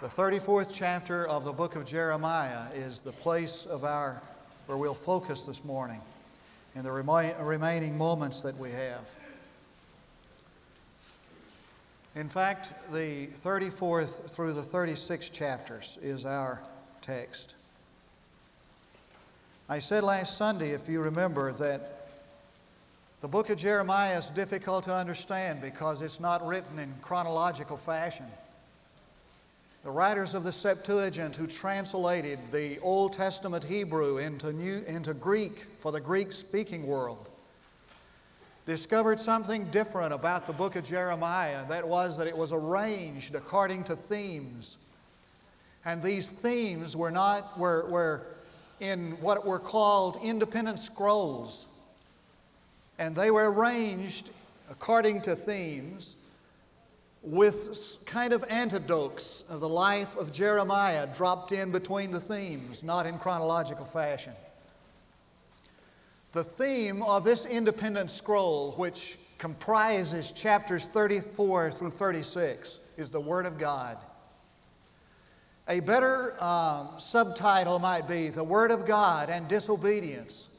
The 34th chapter of the book of Jeremiah is the place of our where we'll focus this morning in the remi- remaining moments that we have. In fact, the 34th through the 36th chapters is our text. I said last Sunday, if you remember, that the book of Jeremiah is difficult to understand because it's not written in chronological fashion. The writers of the Septuagint who translated the Old Testament Hebrew into, New, into Greek for the Greek speaking world discovered something different about the book of Jeremiah. That was that it was arranged according to themes. And these themes were not, were, were in what were called independent scrolls. And they were arranged according to themes with kind of antidotes of the life of Jeremiah dropped in between the themes, not in chronological fashion. The theme of this independent scroll, which comprises chapters 34 through 36, is the Word of God. A better um, subtitle might be The Word of God and Disobedience,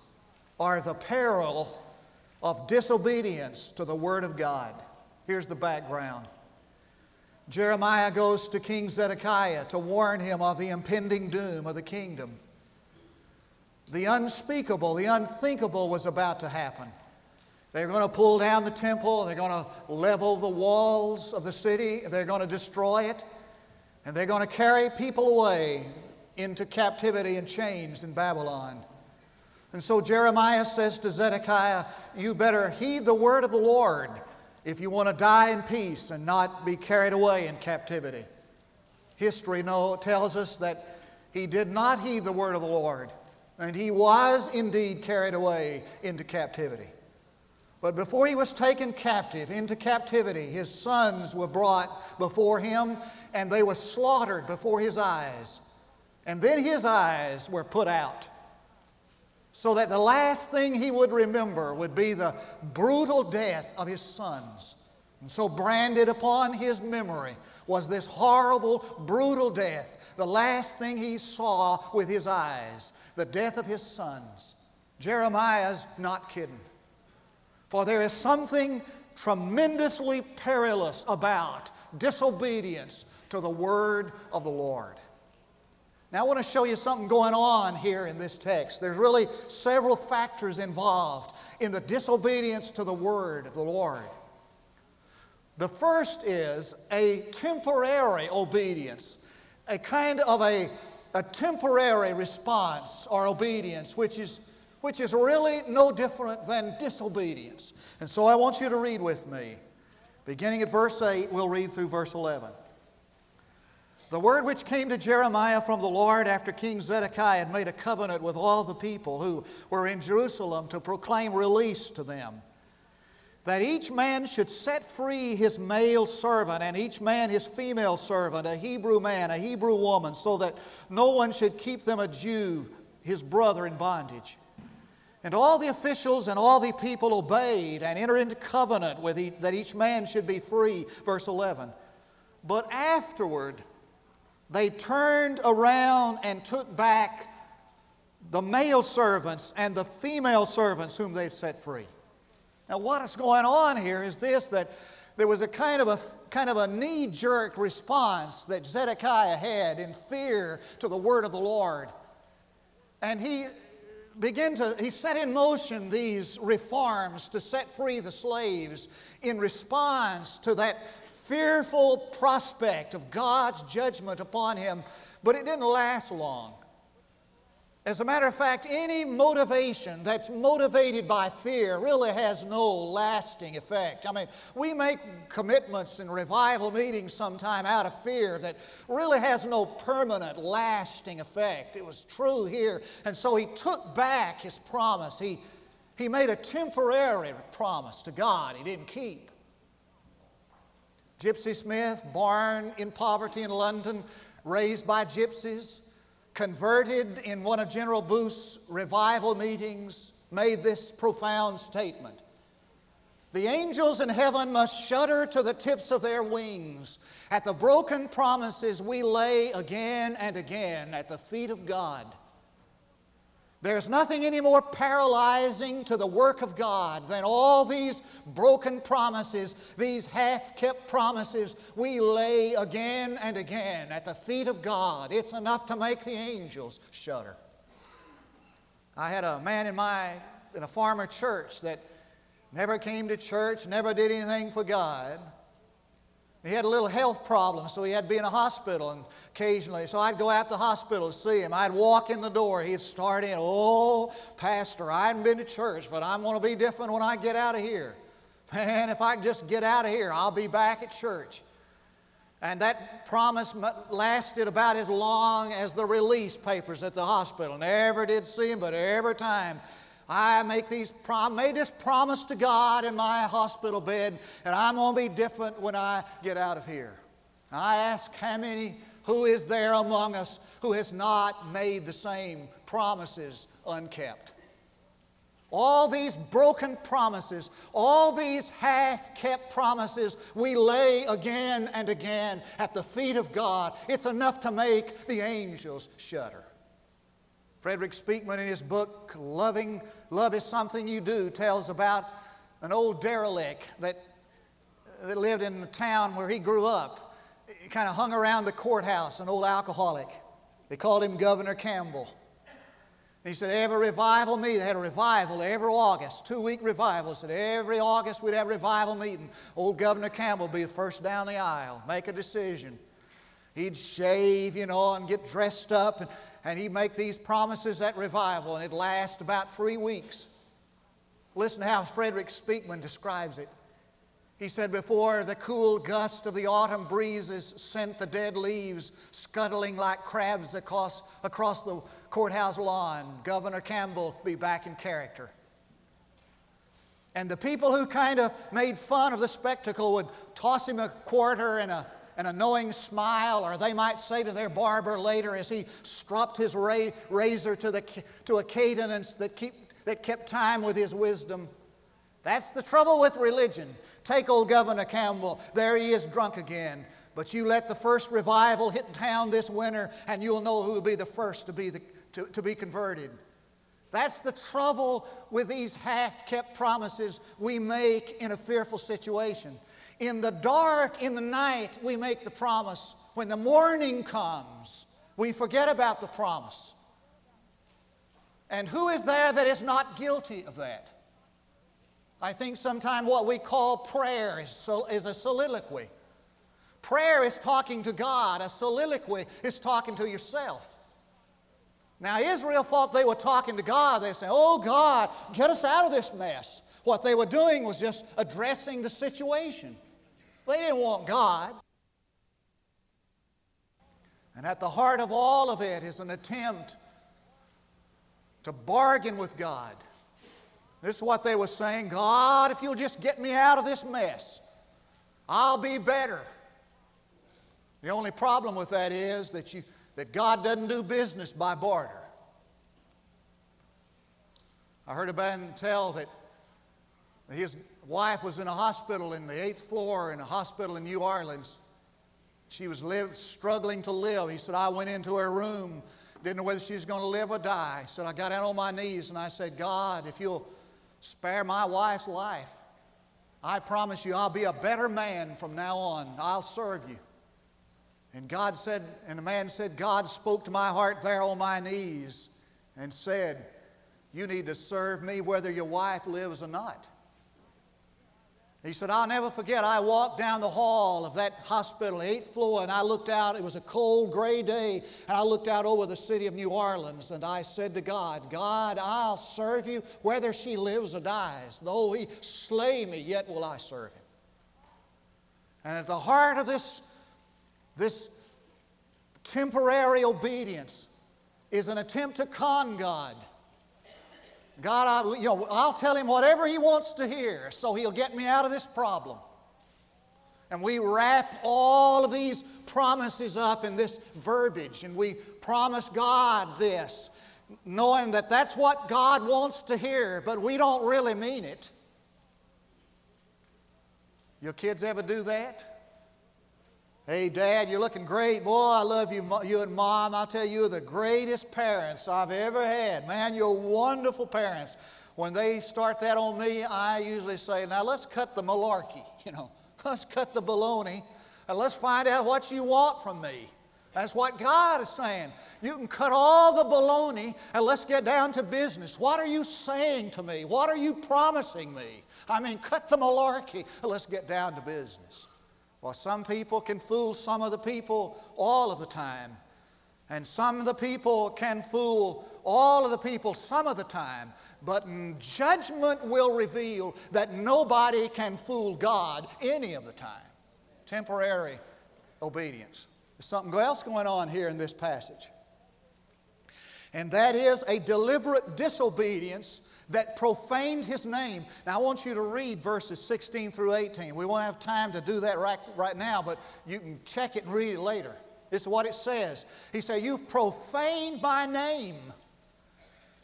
or the peril of disobedience to the Word of God. Here's the background Jeremiah goes to King Zedekiah to warn him of the impending doom of the kingdom. The unspeakable, the unthinkable was about to happen. They're going to pull down the temple, they're going to level the walls of the city, they're going to destroy it, and they're going to carry people away into captivity and chains in Babylon. And so Jeremiah says to Zedekiah, You better heed the word of the Lord if you want to die in peace and not be carried away in captivity. History tells us that he did not heed the word of the Lord, and he was indeed carried away into captivity. But before he was taken captive into captivity, his sons were brought before him, and they were slaughtered before his eyes. And then his eyes were put out so that the last thing he would remember would be the brutal death of his sons. And so, branded upon his memory was this horrible, brutal death, the last thing he saw with his eyes, the death of his sons. Jeremiah's not kidding. For there is something tremendously perilous about disobedience to the word of the Lord. Now, I want to show you something going on here in this text. There's really several factors involved in the disobedience to the word of the Lord. The first is a temporary obedience, a kind of a, a temporary response or obedience, which is, which is really no different than disobedience. And so I want you to read with me. Beginning at verse 8, we'll read through verse 11. The word which came to Jeremiah from the Lord after King Zedekiah had made a covenant with all the people who were in Jerusalem to proclaim release to them. That each man should set free his male servant and each man his female servant, a Hebrew man, a Hebrew woman, so that no one should keep them a Jew, his brother, in bondage. And all the officials and all the people obeyed and entered into covenant with each, that each man should be free. Verse 11. But afterward, they turned around and took back the male servants and the female servants whom they'd set free. Now, what is going on here is this that there was a kind of a kind of a knee-jerk response that Zedekiah had in fear to the word of the Lord. And he began to he set in motion these reforms to set free the slaves in response to that fearful prospect of God's judgment upon him, but it didn't last long. As a matter of fact, any motivation that's motivated by fear really has no lasting effect. I mean, we make commitments in revival meetings sometime out of fear that really has no permanent, lasting effect. It was true here. And so he took back his promise. He, he made a temporary promise to God he didn't keep. Gypsy Smith, born in poverty in London, raised by gypsies, converted in one of General Booth's revival meetings, made this profound statement The angels in heaven must shudder to the tips of their wings at the broken promises we lay again and again at the feet of God. There's nothing any more paralyzing to the work of God than all these broken promises, these half kept promises we lay again and again at the feet of God. It's enough to make the angels shudder. I had a man in my in a farmer church that never came to church, never did anything for God. He had a little health problem, so he had to be in a hospital and occasionally. So I'd go out to the hospital to see him. I'd walk in the door. He'd start in, Oh, Pastor, I hadn't been to church, but I'm going to be different when I get out of here. Man, if I can just get out of here, I'll be back at church. And that promise lasted about as long as the release papers at the hospital. Never did see him, but every time I make these prom- made this promise to God in my hospital bed, and I'm going to be different when I get out of here. I ask how many, who is there among us who has not made the same promises unkept? All these broken promises, all these half kept promises, we lay again and again at the feet of God. It's enough to make the angels shudder. Frederick Speakman, in his book, Loving, Love is Something You Do, tells about an old derelict that, that lived in the town where he grew up. He kind of hung around the courthouse, an old alcoholic. They called him Governor Campbell. he said, every revival meeting, they had a revival every August, two week revival. He said, every August we'd have a revival meeting. Old Governor Campbell would be the first down the aisle, make a decision. He'd shave, you know, and get dressed up. And, and he'd make these promises at revival, and it'd last about three weeks. Listen to how Frederick Speakman describes it. He said, Before the cool gust of the autumn breezes sent the dead leaves scuttling like crabs across, across the courthouse lawn, Governor Campbell be back in character. And the people who kind of made fun of the spectacle would toss him a quarter and a an annoying smile, or they might say to their barber later as he stropped his razor to, the, to a cadence that, keep, that kept time with his wisdom. That's the trouble with religion. Take old Governor Campbell, there he is drunk again. But you let the first revival hit town this winter, and you'll know who will be the first to be, the, to, to be converted. That's the trouble with these half kept promises we make in a fearful situation. In the dark, in the night, we make the promise. When the morning comes, we forget about the promise. And who is there that is not guilty of that? I think sometimes what we call prayer is, is a soliloquy. Prayer is talking to God, a soliloquy is talking to yourself. Now, Israel thought they were talking to God. They say, Oh God, get us out of this mess. What they were doing was just addressing the situation. They didn't want God. And at the heart of all of it is an attempt to bargain with God. This is what they were saying God, if you'll just get me out of this mess, I'll be better. The only problem with that is that, you, that God doesn't do business by barter. I heard a man tell that his wife was in a hospital in the eighth floor in a hospital in New Orleans. She was live, struggling to live. He said, I went into her room, didn't know whether she was going to live or die. He said, I got down on my knees and I said, God, if you'll spare my wife's life, I promise you I'll be a better man from now on. I'll serve you. And God said, and the man said, God spoke to my heart there on my knees and said, You need to serve me whether your wife lives or not. He said, I'll never forget, I walked down the hall of that hospital, eighth floor, and I looked out. It was a cold, gray day, and I looked out over the city of New Orleans, and I said to God, God, I'll serve you whether she lives or dies. Though he slay me, yet will I serve him. And at the heart of this, this temporary obedience is an attempt to con God. God, I, you know, I'll tell him whatever he wants to hear so he'll get me out of this problem. And we wrap all of these promises up in this verbiage, and we promise God this, knowing that that's what God wants to hear, but we don't really mean it. Your kids ever do that? Hey, Dad, you're looking great. Boy, I love you, you and Mom. I'll tell you, you're the greatest parents I've ever had. Man, you're wonderful parents. When they start that on me, I usually say, now let's cut the malarkey, you know. Let's cut the baloney and let's find out what you want from me. That's what God is saying. You can cut all the baloney and let's get down to business. What are you saying to me? What are you promising me? I mean, cut the malarkey and let's get down to business. Well, some people can fool some of the people all of the time. And some of the people can fool all of the people some of the time. But judgment will reveal that nobody can fool God any of the time. Temporary obedience. There's something else going on here in this passage. And that is a deliberate disobedience that profaned his name. Now, I want you to read verses 16 through 18. We won't have time to do that right, right now, but you can check it and read it later. This is what it says. He said, You've profaned my name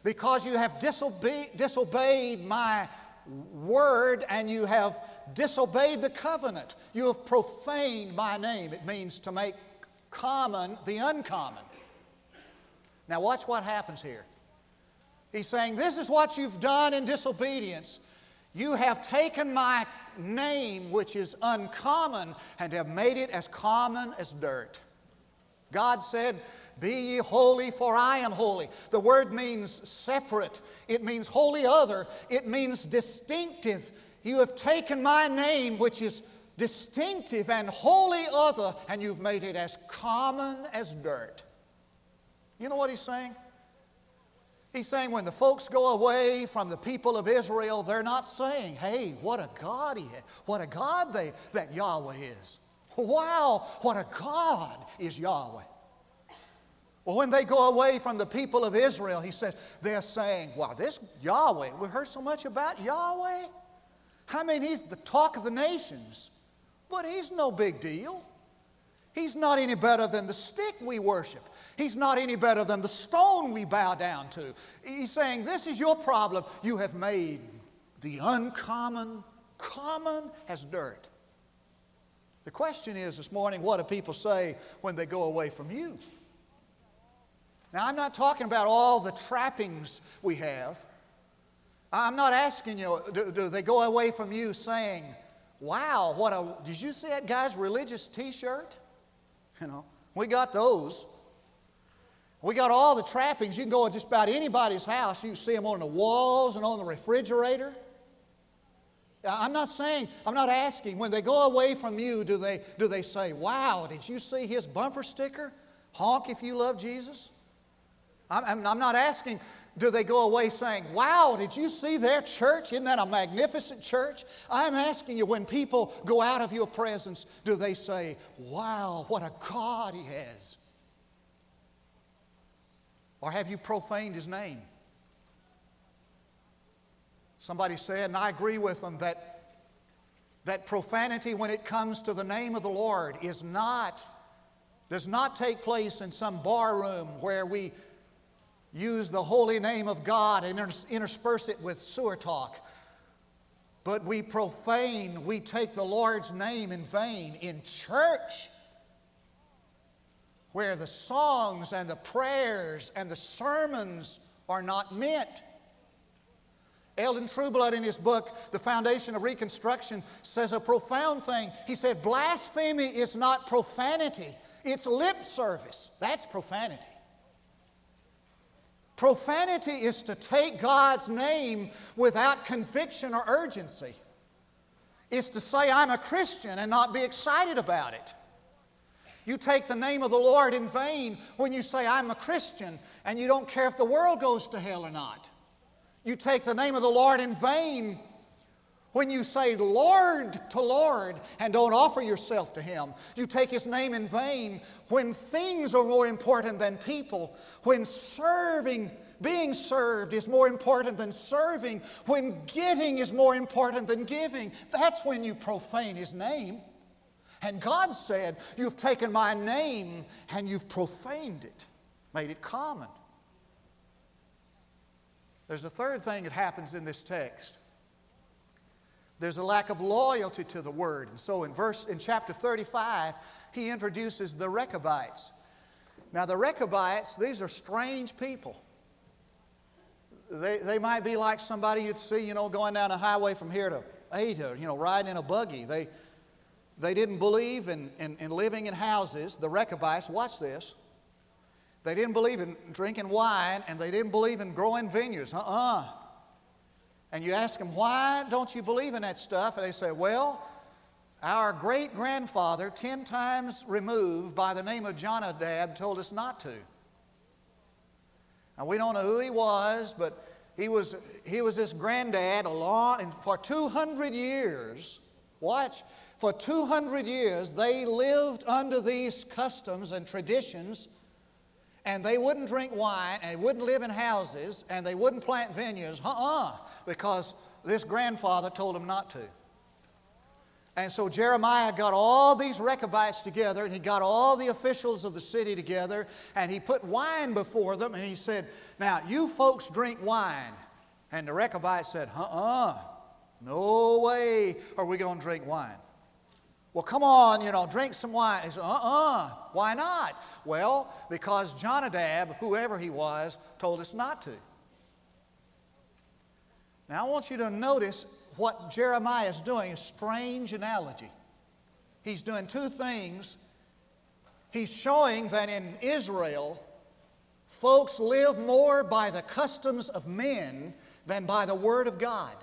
because you have disobeyed, disobeyed my word and you have disobeyed the covenant. You have profaned my name. It means to make common the uncommon. Now, watch what happens here. He's saying, This is what you've done in disobedience. You have taken my name, which is uncommon, and have made it as common as dirt. God said, Be ye holy, for I am holy. The word means separate, it means holy other, it means distinctive. You have taken my name, which is distinctive and holy other, and you've made it as common as dirt. You know what he's saying? He's saying when the folks go away from the people of Israel, they're not saying, hey, what a God he is, what a God they, that Yahweh is. Wow, what a God is Yahweh. Well, when they go away from the people of Israel, he says, they're saying, wow, this Yahweh, we heard so much about Yahweh. I mean, he's the talk of the nations, but he's no big deal. He's not any better than the stick we worship. He's not any better than the stone we bow down to. He's saying, This is your problem. You have made the uncommon common as dirt. The question is this morning what do people say when they go away from you? Now, I'm not talking about all the trappings we have. I'm not asking you, do, do they go away from you saying, Wow, what a, did you see that guy's religious t shirt? You know, we got those. We got all the trappings. You can go to just about anybody's house. You see them on the walls and on the refrigerator. I'm not saying, I'm not asking, when they go away from you, do they, do they say, Wow, did you see his bumper sticker? Honk if you love Jesus? I'm, I'm not asking, do they go away saying, Wow, did you see their church? Isn't that a magnificent church? I'm asking you, when people go out of your presence, do they say, Wow, what a God he has? Or have you profaned his name? Somebody said, and I agree with them, that, that profanity when it comes to the name of the Lord is not, does not take place in some bar room where we use the holy name of God and intersperse it with sewer talk. But we profane, we take the Lord's name in vain in church where the songs and the prayers and the sermons are not meant. Elton Trueblood, in his book, The Foundation of Reconstruction, says a profound thing. He said, Blasphemy is not profanity, it's lip service. That's profanity. Profanity is to take God's name without conviction or urgency. It's to say, I'm a Christian and not be excited about it. You take the name of the Lord in vain when you say, I'm a Christian, and you don't care if the world goes to hell or not. You take the name of the Lord in vain when you say Lord to Lord and don't offer yourself to Him. You take His name in vain when things are more important than people, when serving being served is more important than serving, when getting is more important than giving, that's when you profane His name. And God said, You've taken my name and you've profaned it, made it common. There's a third thing that happens in this text. There's a lack of loyalty to the word. And so in verse in chapter 35, he introduces the Rechabites. Now the Rechabites, these are strange people. They, they might be like somebody you'd see, you know, going down a highway from here to Ada, you know, riding in a buggy. They, they didn't believe in, in, in living in houses. The Rechabites, watch this. They didn't believe in drinking wine and they didn't believe in growing vineyards. Uh uh-uh. And you ask them, why don't you believe in that stuff? And they say, well, our great grandfather, 10 times removed by the name of Jonadab, told us not to. Now, we don't know who he was, but he was, he was this granddad along, and for 200 years, watch, for 200 years they lived under these customs and traditions, and they wouldn't drink wine, and they wouldn't live in houses, and they wouldn't plant vineyards, uh uh because this grandfather told them not to. And so Jeremiah got all these Rechabites together and he got all the officials of the city together and he put wine before them and he said, Now, you folks drink wine. And the Rechabites said, Uh uh-uh, uh, no way are we going to drink wine. Well, come on, you know, drink some wine. He said, Uh uh-uh, uh, why not? Well, because Jonadab, whoever he was, told us not to. Now, I want you to notice what Jeremiah is doing, a strange analogy. He's doing two things. He's showing that in Israel, folks live more by the customs of men than by the Word of God.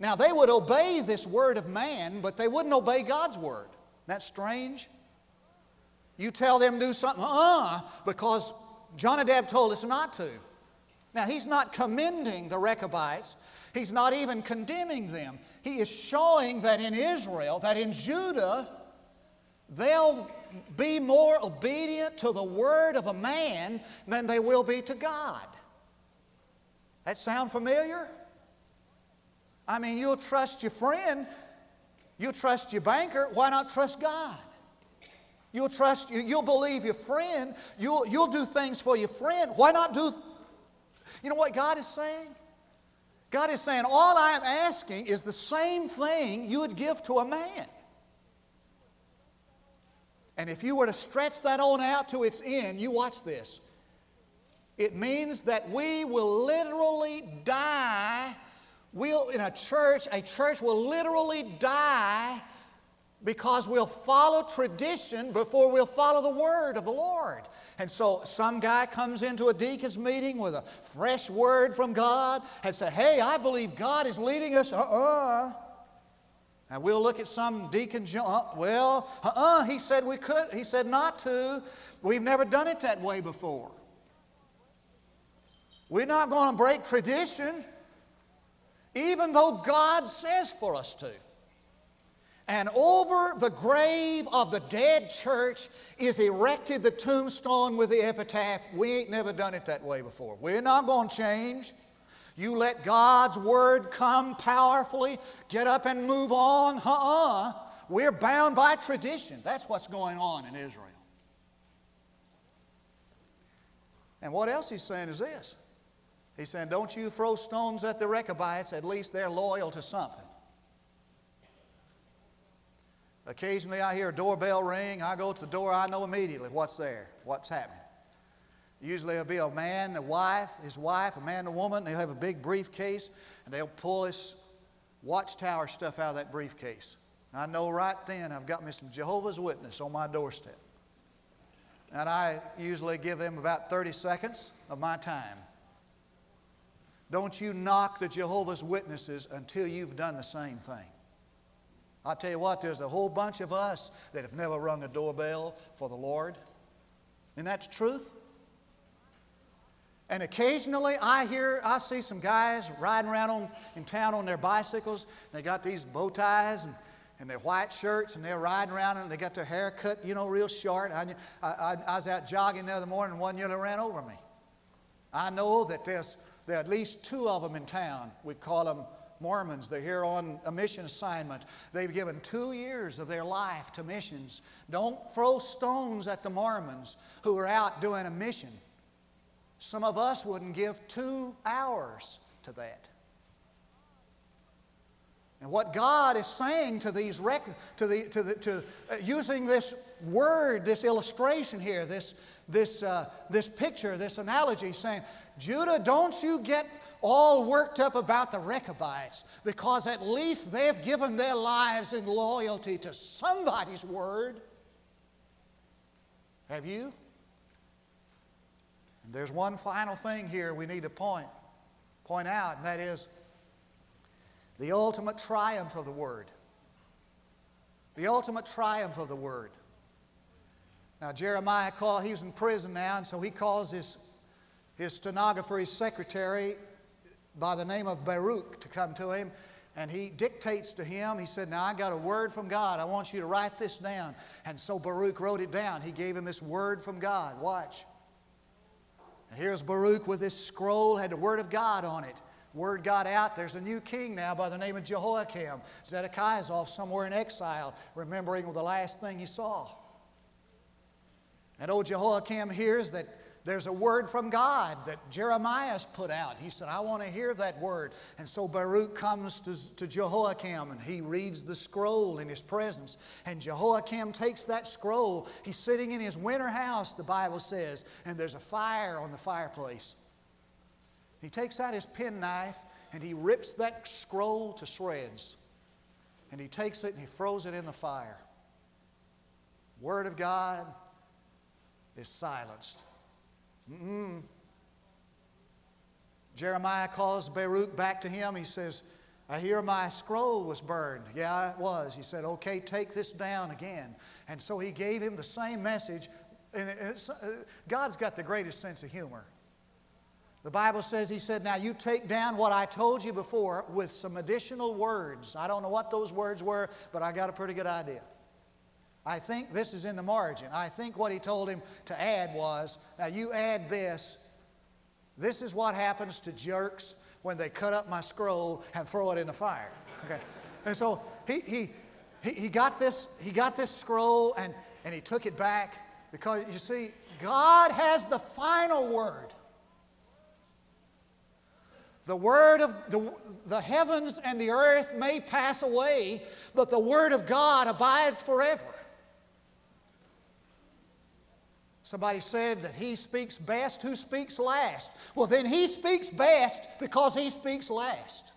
Now, they would obey this Word of man, but they wouldn't obey God's Word. That's strange. You tell them do something, uh, because Jonadab told us not to. Now, he's not commending the Rechabites. He's not even condemning them. He is showing that in Israel, that in Judah, they'll be more obedient to the word of a man than they will be to God. That sound familiar? I mean, you'll trust your friend, you'll trust your banker, why not trust God? You'll trust you, you'll believe your friend, you'll, you'll do things for your friend. Why not do you know what God is saying? God is saying, All I am asking is the same thing you would give to a man. And if you were to stretch that on out to its end, you watch this. It means that we will literally die. We'll, in a church, a church will literally die because we'll follow tradition before we'll follow the word of the Lord. And so some guy comes into a deacon's meeting with a fresh word from God and say, "Hey, I believe God is leading us." Uh-uh. And we'll look at some deacon, uh, well, uh-uh, he said we could, he said not to. We've never done it that way before. We're not going to break tradition, even though God says for us to. And over the grave of the dead church is erected the tombstone with the epitaph. We ain't never done it that way before. We're not going to change. You let God's word come powerfully, get up and move on. Uh uh. we are bound by tradition. That's what's going on in Israel. And what else he's saying is this He's saying, Don't you throw stones at the Rechabites, at least they're loyal to something. Occasionally I hear a doorbell ring. I go to the door, I know immediately what's there, what's happening. Usually it'll be a man, a wife, his wife, a man, a woman. They'll have a big briefcase and they'll pull this watchtower stuff out of that briefcase. I know right then I've got me some Jehovah's Witness on my doorstep. And I usually give them about 30 seconds of my time. Don't you knock the Jehovah's Witnesses until you've done the same thing. I tell you what, there's a whole bunch of us that have never rung a doorbell for the Lord. And that's truth. And occasionally I hear, I see some guys riding around on, in town on their bicycles. And they got these bow ties and, and their white shirts, and they're riding around and they got their hair cut, you know, real short. I, I, I was out jogging the other morning and one nearly ran over me. I know that there's there are at least two of them in town. We call them Mormons, they're here on a mission assignment. They've given two years of their life to missions. Don't throw stones at the Mormons who are out doing a mission. Some of us wouldn't give two hours to that. And what God is saying to these, rec- to the, to the, to, uh, using this word, this illustration here, this, this, uh, this picture, this analogy, saying, Judah, don't you get all worked up about the Rechabites because at least they've given their lives in loyalty to somebody's word. Have you? And there's one final thing here we need to point, point out, and that is the ultimate triumph of the Word. The ultimate triumph of the Word. Now, Jeremiah call, he's in prison now, and so he calls his, his stenographer, his secretary, by the name of Baruch to come to him. And he dictates to him, he said, Now I got a word from God. I want you to write this down. And so Baruch wrote it down. He gave him this word from God. Watch. And here's Baruch with this scroll, had the word of God on it. Word got out, there's a new king now by the name of Jehoiakim. Zedekiah's off somewhere in exile, remembering the last thing he saw. And old Jehoiakim hears that there's a word from God that Jeremiah's put out. He said, I want to hear that word. And so Baruch comes to, to Jehoiakim and he reads the scroll in his presence. And Jehoiakim takes that scroll. He's sitting in his winter house, the Bible says, and there's a fire on the fireplace. He takes out his penknife and he rips that scroll to shreds. And he takes it and he throws it in the fire. Word of God is silenced. Mm-mm. Jeremiah calls Baruch back to him. He says, I hear my scroll was burned. Yeah, it was. He said, Okay, take this down again. And so he gave him the same message. And uh, God's got the greatest sense of humor. The Bible says, He said, Now you take down what I told you before with some additional words. I don't know what those words were, but I got a pretty good idea. I think this is in the margin. I think what he told him to add was now you add this. This is what happens to jerks when they cut up my scroll and throw it in the fire. Okay. And so he, he, he, he, got, this, he got this scroll and, and he took it back because you see, God has the final word. The word of the, the heavens and the earth may pass away, but the word of God abides forever. Somebody said that he speaks best who speaks last. Well, then he speaks best because he speaks last.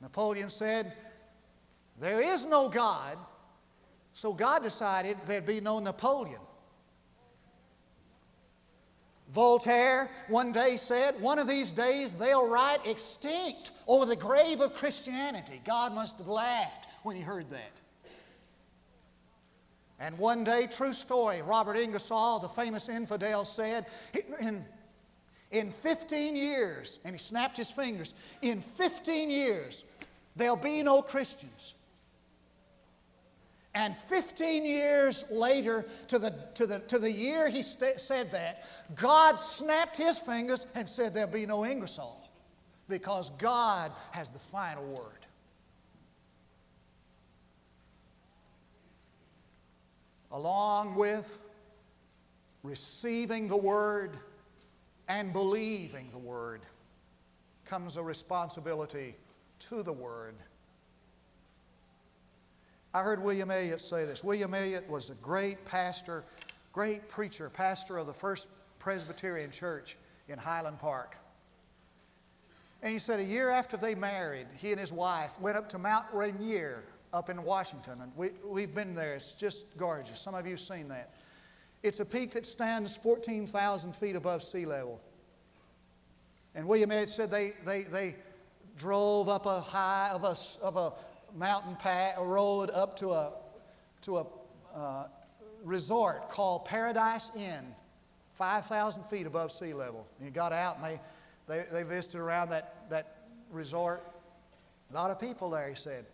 Napoleon said, There is no God, so God decided there'd be no Napoleon. Voltaire one day said, One of these days they'll write extinct over the grave of Christianity. God must have laughed when he heard that. And one day, true story, Robert Ingersoll, the famous infidel, said, in, in 15 years, and he snapped his fingers, in 15 years, there'll be no Christians. And 15 years later, to the, to the, to the year he st- said that, God snapped his fingers and said, There'll be no Ingersoll because God has the final word. Along with receiving the Word and believing the Word, comes a responsibility to the Word. I heard William Elliott say this. William Elliott was a great pastor, great preacher, pastor of the First Presbyterian Church in Highland Park. And he said a year after they married, he and his wife went up to Mount Rainier up in Washington. And we, we've been there. It's just gorgeous. Some of you have seen that. It's a peak that stands 14,000 feet above sea level. And William Elliott said they, they, they drove up a high, of a, of a mountain path, a road up to a, to a uh, resort called Paradise Inn, 5,000 feet above sea level. And he got out and they, they, they visited around that, that resort. A lot of people there, he said.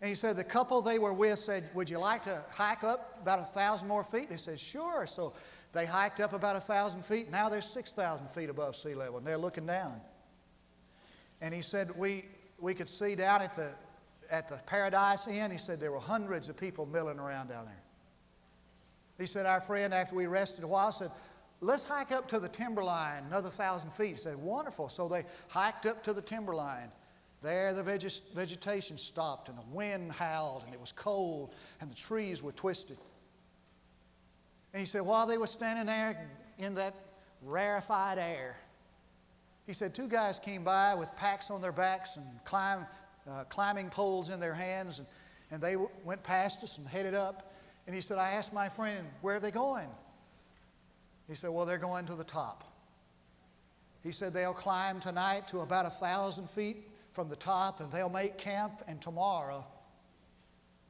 And he said the couple they were with said, Would you like to hike up about a thousand more feet? They said, Sure. So they hiked up about a thousand feet. Now they're 6,000 feet above sea level, and they're looking down. And he said, We, we could see down at the, at the Paradise Inn, he said there were hundreds of people milling around down there. He said, Our friend, after we rested a while, said, Let's hike up to the timberline, another thousand feet. He said, Wonderful. So they hiked up to the timberline. There, the vegetation stopped, and the wind howled, and it was cold, and the trees were twisted. And he said, while they were standing there in that rarefied air, he said, two guys came by with packs on their backs and climb, uh, climbing poles in their hands, and, and they w- went past us and headed up. And he said, I asked my friend, where are they going? He said, Well, they're going to the top. He said, They'll climb tonight to about a thousand feet from the top, and they'll make camp, and tomorrow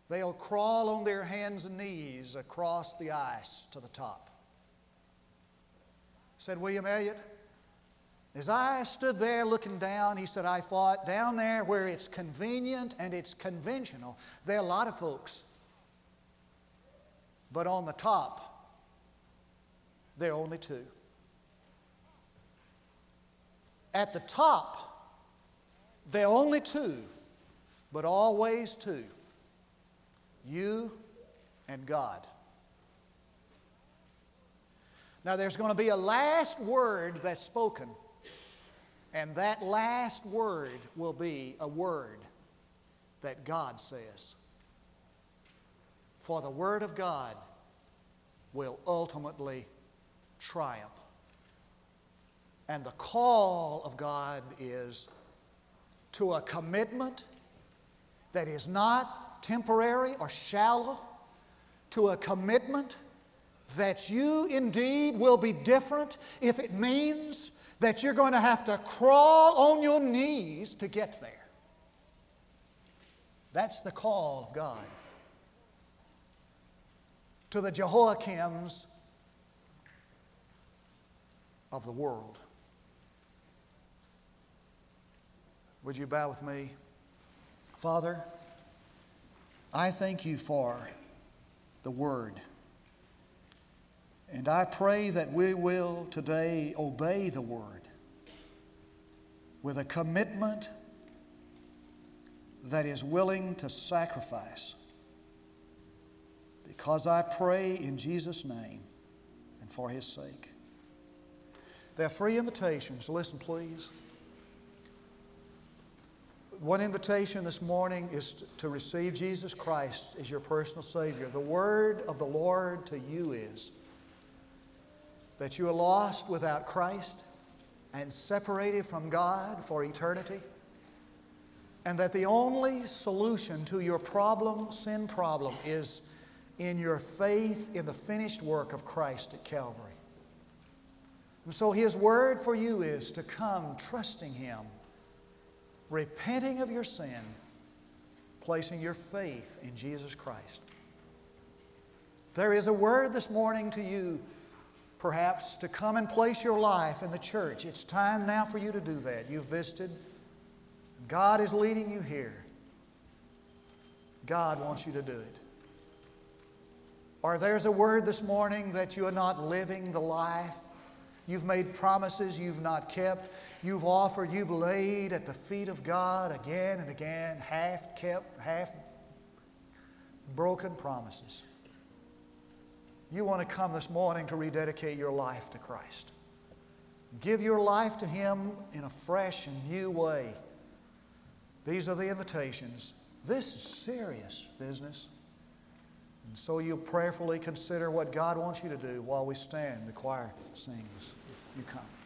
they'll crawl on their hands and knees across the ice to the top. Said William Elliott, as I stood there looking down, he said, I thought, down there where it's convenient and it's conventional, there are a lot of folks. But on the top, there are only two. At the top, there are only two, but always two you and God. Now, there's going to be a last word that's spoken, and that last word will be a word that God says. For the Word of God will ultimately triumph. And the call of God is to a commitment that is not temporary or shallow, to a commitment that you indeed will be different if it means that you're going to have to crawl on your knees to get there. That's the call of God. To the Jehoiakims of the world. Would you bow with me? Father, I thank you for the Word. And I pray that we will today obey the Word with a commitment that is willing to sacrifice. Because I pray in Jesus' name and for His sake. There are free invitations. Listen, please. One invitation this morning is to receive Jesus Christ as your personal Savior. The word of the Lord to you is that you are lost without Christ and separated from God for eternity, and that the only solution to your problem, sin problem, is in your faith in the finished work of Christ at Calvary. And so His word for you is to come trusting Him repenting of your sin, placing your faith in Jesus Christ. There is a word this morning to you, perhaps, to come and place your life in the church. It's time now for you to do that. You've visited, God is leading you here. God wants you to do it. Or there's a word this morning that you are not living the life You've made promises you've not kept. You've offered, you've laid at the feet of God again and again, half kept, half broken promises. You want to come this morning to rededicate your life to Christ. Give your life to Him in a fresh and new way. These are the invitations. This is serious business. And so you prayerfully consider what God wants you to do while we stand, the choir sings. You come.